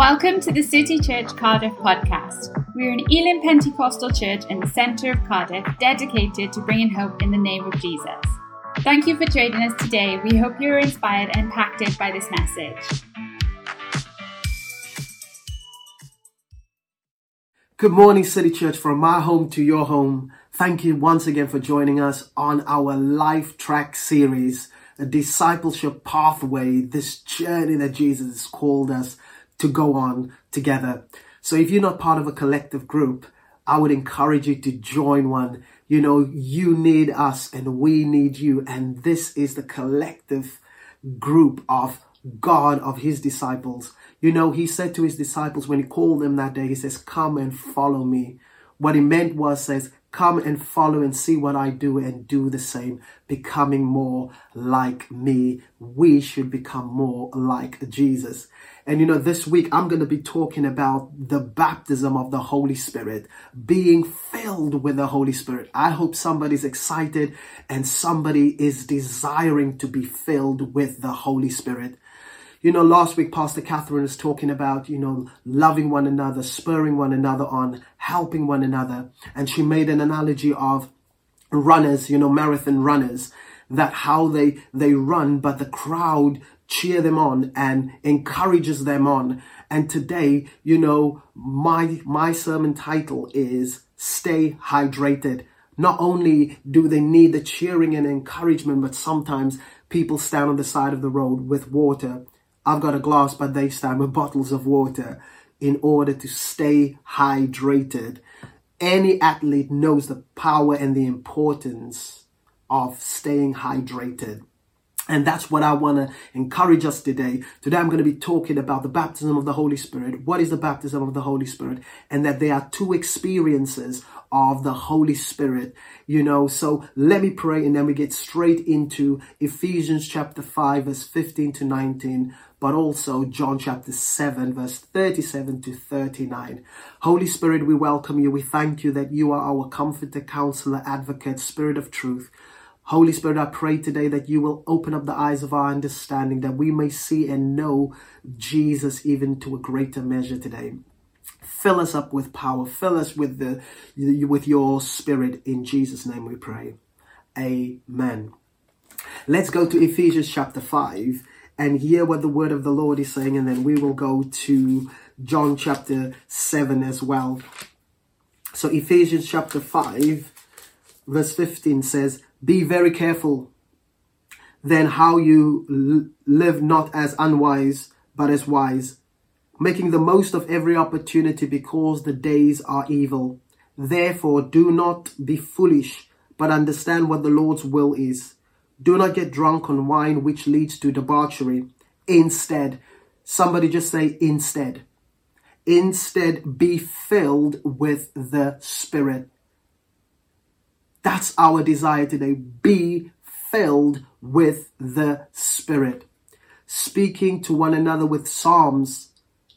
Welcome to the City Church Cardiff podcast. We're an Elim Pentecostal church in the centre of Cardiff dedicated to bringing hope in the name of Jesus. Thank you for joining us today. We hope you're inspired and impacted by this message. Good morning, City Church, from my home to your home. Thank you once again for joining us on our Life Track series, a discipleship pathway, this journey that Jesus has called us to go on together. So if you're not part of a collective group, I would encourage you to join one. You know, you need us and we need you. And this is the collective group of God, of his disciples. You know, he said to his disciples when he called them that day, he says, come and follow me. What he meant was, says, come and follow and see what I do and do the same, becoming more like me. We should become more like Jesus. And you know, this week I'm going to be talking about the baptism of the Holy Spirit, being filled with the Holy Spirit. I hope somebody's excited and somebody is desiring to be filled with the Holy Spirit. You know, last week Pastor Catherine was talking about, you know, loving one another, spurring one another on, helping one another. And she made an analogy of runners, you know, marathon runners, that how they, they run, but the crowd cheer them on and encourages them on. And today, you know, my, my sermon title is stay hydrated. Not only do they need the cheering and encouragement, but sometimes people stand on the side of the road with water I've got a glass, but this time with bottles of water in order to stay hydrated. Any athlete knows the power and the importance of staying hydrated. And that's what I want to encourage us today. Today I'm going to be talking about the baptism of the Holy Spirit. What is the baptism of the Holy Spirit? And that there are two experiences of the Holy Spirit, you know. So let me pray and then we get straight into Ephesians chapter 5, verse 15 to 19, but also John chapter 7, verse 37 to 39. Holy Spirit, we welcome you. We thank you that you are our comforter, counselor, advocate, spirit of truth. Holy Spirit, I pray today that you will open up the eyes of our understanding, that we may see and know Jesus even to a greater measure today. Fill us up with power. Fill us with the with your spirit. In Jesus' name we pray. Amen. Let's go to Ephesians chapter 5 and hear what the word of the Lord is saying, and then we will go to John chapter 7 as well. So Ephesians chapter 5, verse 15 says, be very careful then how you live not as unwise, but as wise, making the most of every opportunity because the days are evil. Therefore, do not be foolish, but understand what the Lord's will is. Do not get drunk on wine, which leads to debauchery. Instead, somebody just say, instead. Instead, be filled with the Spirit. That's our desire today. Be filled with the Spirit. Speaking to one another with psalms,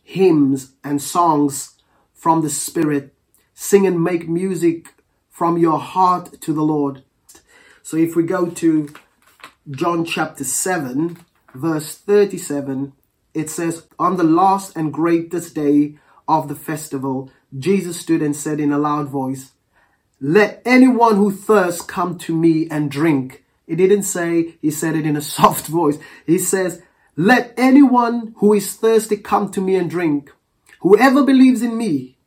hymns, and songs from the Spirit. Sing and make music from your heart to the Lord. So if we go to John chapter 7, verse 37, it says, On the last and greatest day of the festival, Jesus stood and said in a loud voice, let anyone who thirsts come to me and drink. He didn't say, he said it in a soft voice. He says, let anyone who is thirsty come to me and drink. Whoever believes in me,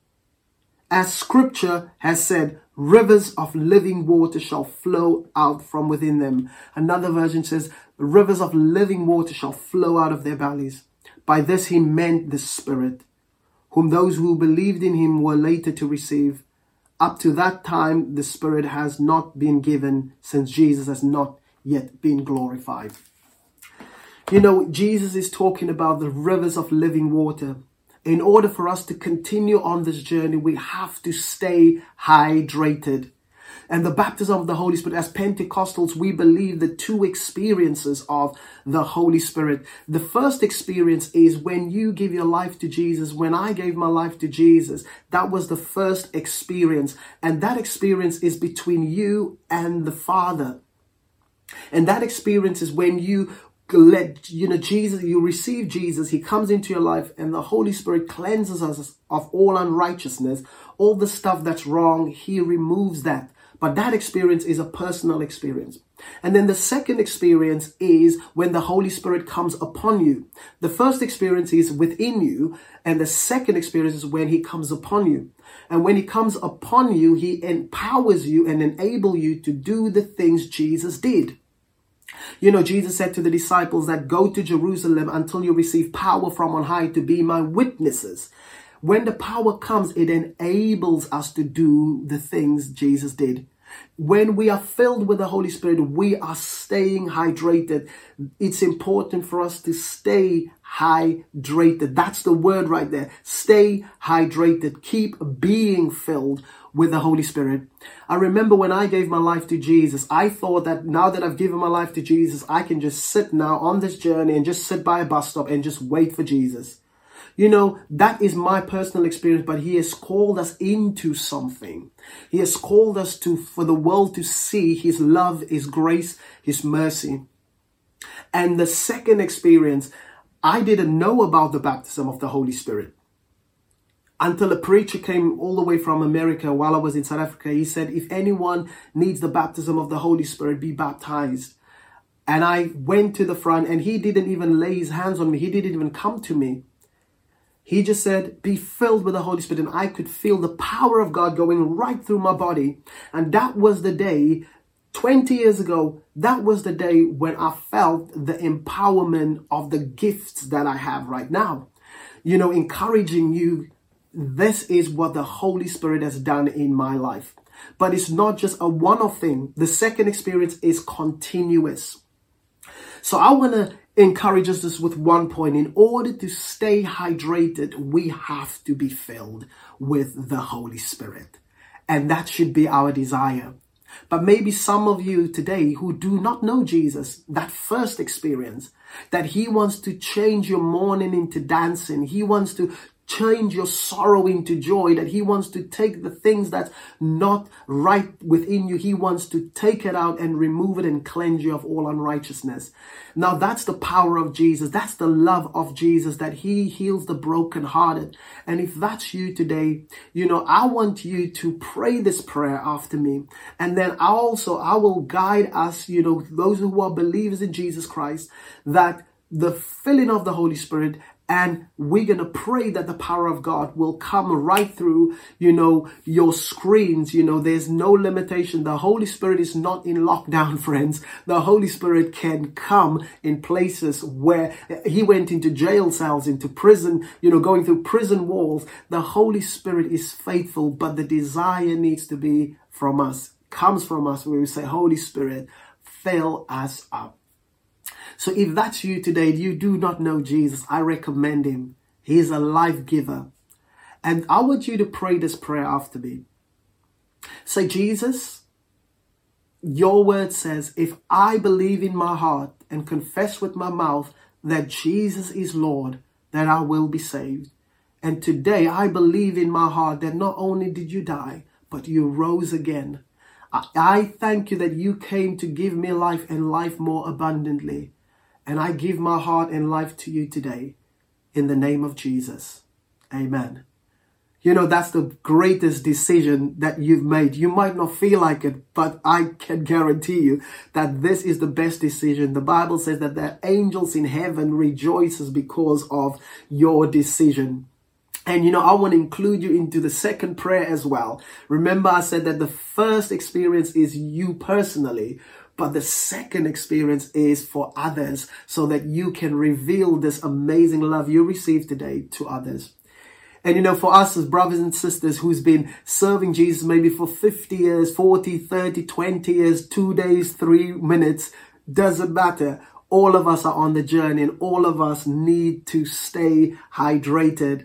as scripture has said, rivers of living water shall flow out from within them. Another version says, rivers of living water shall flow out of their bellies. By this he meant the Spirit, whom those who believed in him were later to receive. Up to that time, the Spirit has not been given since Jesus has not yet been glorified. You know, Jesus is talking about the rivers of living water. In order for us to continue on this journey, we have to stay hydrated and the baptism of the Holy Spirit. As Pentecostals, we believe the two experiences of the Holy Spirit. The first experience is when you give your life to Jesus. When I gave my life to Jesus, that was the first experience. And that experience is between you and the Father. And that experience is when you let you know Jesus, you receive Jesus, he comes into your life, and the Holy Spirit cleanses us of all unrighteousness, all the stuff that's wrong, he removes that. But that experience is a personal experience. And then the second experience is when the Holy Spirit comes upon you. The first experience is within you, and the second experience is when He comes upon you. And when He comes upon you, He empowers you and enable you to do the things Jesus did. You know, Jesus said to the disciples that go to Jerusalem until you receive power from on high to be my witnesses. When the power comes, it enables us to do the things Jesus did. When we are filled with the Holy Spirit, we are staying hydrated. It's important for us to stay hydrated. That's the word right there. Stay hydrated. Keep being filled with the Holy Spirit. I remember when I gave my life to Jesus, I thought that now that I've given my life to Jesus, I can just sit now on this journey and just sit by a bus stop and just wait for Jesus. You know, that is my personal experience, but he has called us into something. He has called us to, for the world to see his love, his grace, his mercy. And the second experience, I didn't know about the baptism of the Holy Spirit until a preacher came all the way from America while I was in South Africa. He said, if anyone needs the baptism of the Holy Spirit, be baptized. And I went to the front and he didn't even lay his hands on me. He didn't even come to me. He just said, be filled with the Holy Spirit. And I could feel the power of God going right through my body. And that was the day, 20 years ago, that was the day when I felt the empowerment of the gifts that I have right now. You know, encouraging you. This is what the Holy Spirit has done in my life. But it's not just a one off thing. The second experience is continuous. So I want to encourage us with one point. In order to stay hydrated, we have to be filled with the Holy Spirit. And that should be our desire. But maybe some of you today who do not know Jesus, that first experience, that he wants to change your mourning into dancing. He wants to change your sorrow into joy, that He wants to take the things that's not right within you, He wants to take it out and remove it and cleanse you of all unrighteousness. Now that's the power of Jesus. That's the love of Jesus that He heals the brokenhearted. And if that's you today, you know, I want you to pray this prayer after me. And then I also, I will guide us, you know, those who are believers in Jesus Christ, that the filling of the Holy Spirit and we're going to pray that the power of God will come right through, you know, your screens. You know, there's no limitation. The Holy Spirit is not in lockdown, friends. The Holy Spirit can come in places where he went into jail cells, into prison, you know, going through prison walls. The Holy Spirit is faithful, but the desire needs to be from us, comes from us where we say, Holy Spirit, fill us up. So if that's you today, you do not know Jesus, I recommend him. He is a life giver. And I want you to pray this prayer after me. Say, Jesus, your word says, if I believe in my heart and confess with my mouth that Jesus is Lord, then I will be saved. And today I believe in my heart that not only did you die, but you rose again. I thank you that you came to give me life and life more abundantly. And I give my heart and life to you today in the name of Jesus. Amen. You know, that's the greatest decision that you've made. You might not feel like it, but I can guarantee you that this is the best decision. The Bible says that the angels in heaven rejoices because of your decision. And you know, I want to include you into the second prayer as well. Remember, I said that the first experience is you personally. But the second experience is for others so that you can reveal this amazing love you received today to others. And you know, for us as brothers and sisters who's been serving Jesus maybe for 50 years, 40, 30, 20 years, two days, three minutes, doesn't matter. All of us are on the journey and all of us need to stay hydrated.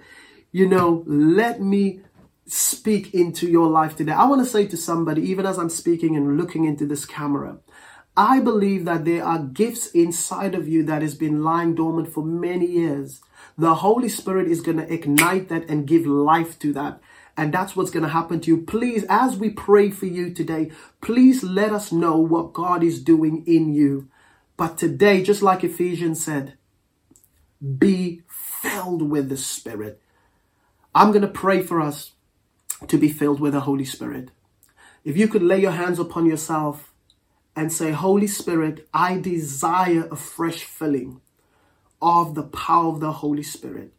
You know, let me speak into your life today. I want to say to somebody, even as I'm speaking and looking into this camera, I believe that there are gifts inside of you that has been lying dormant for many years. The Holy Spirit is going to ignite that and give life to that. And that's what's going to happen to you. Please, as we pray for you today, please let us know what God is doing in you. But today, just like Ephesians said, be filled with the Spirit. I'm going to pray for us to be filled with the Holy Spirit. If you could lay your hands upon yourself and say, Holy Spirit, I desire a fresh filling of the power of the Holy Spirit.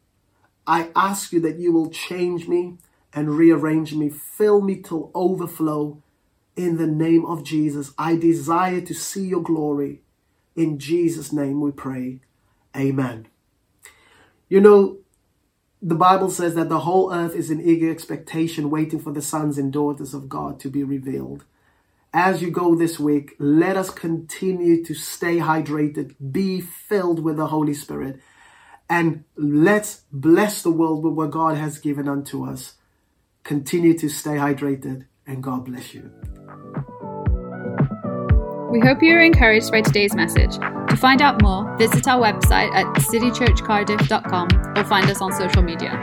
I ask you that you will change me and rearrange me, fill me till overflow in the name of Jesus. I desire to see your glory. In Jesus' name we pray. Amen. You know, the Bible says that the whole earth is in eager expectation, waiting for the sons and daughters of God to be revealed. As you go this week, let us continue to stay hydrated, be filled with the Holy Spirit, and let's bless the world with what God has given unto us. Continue to stay hydrated, and God bless you. We hope you are encouraged by today's message. To find out more, visit our website at citychurchcardiff.com or find us on social media.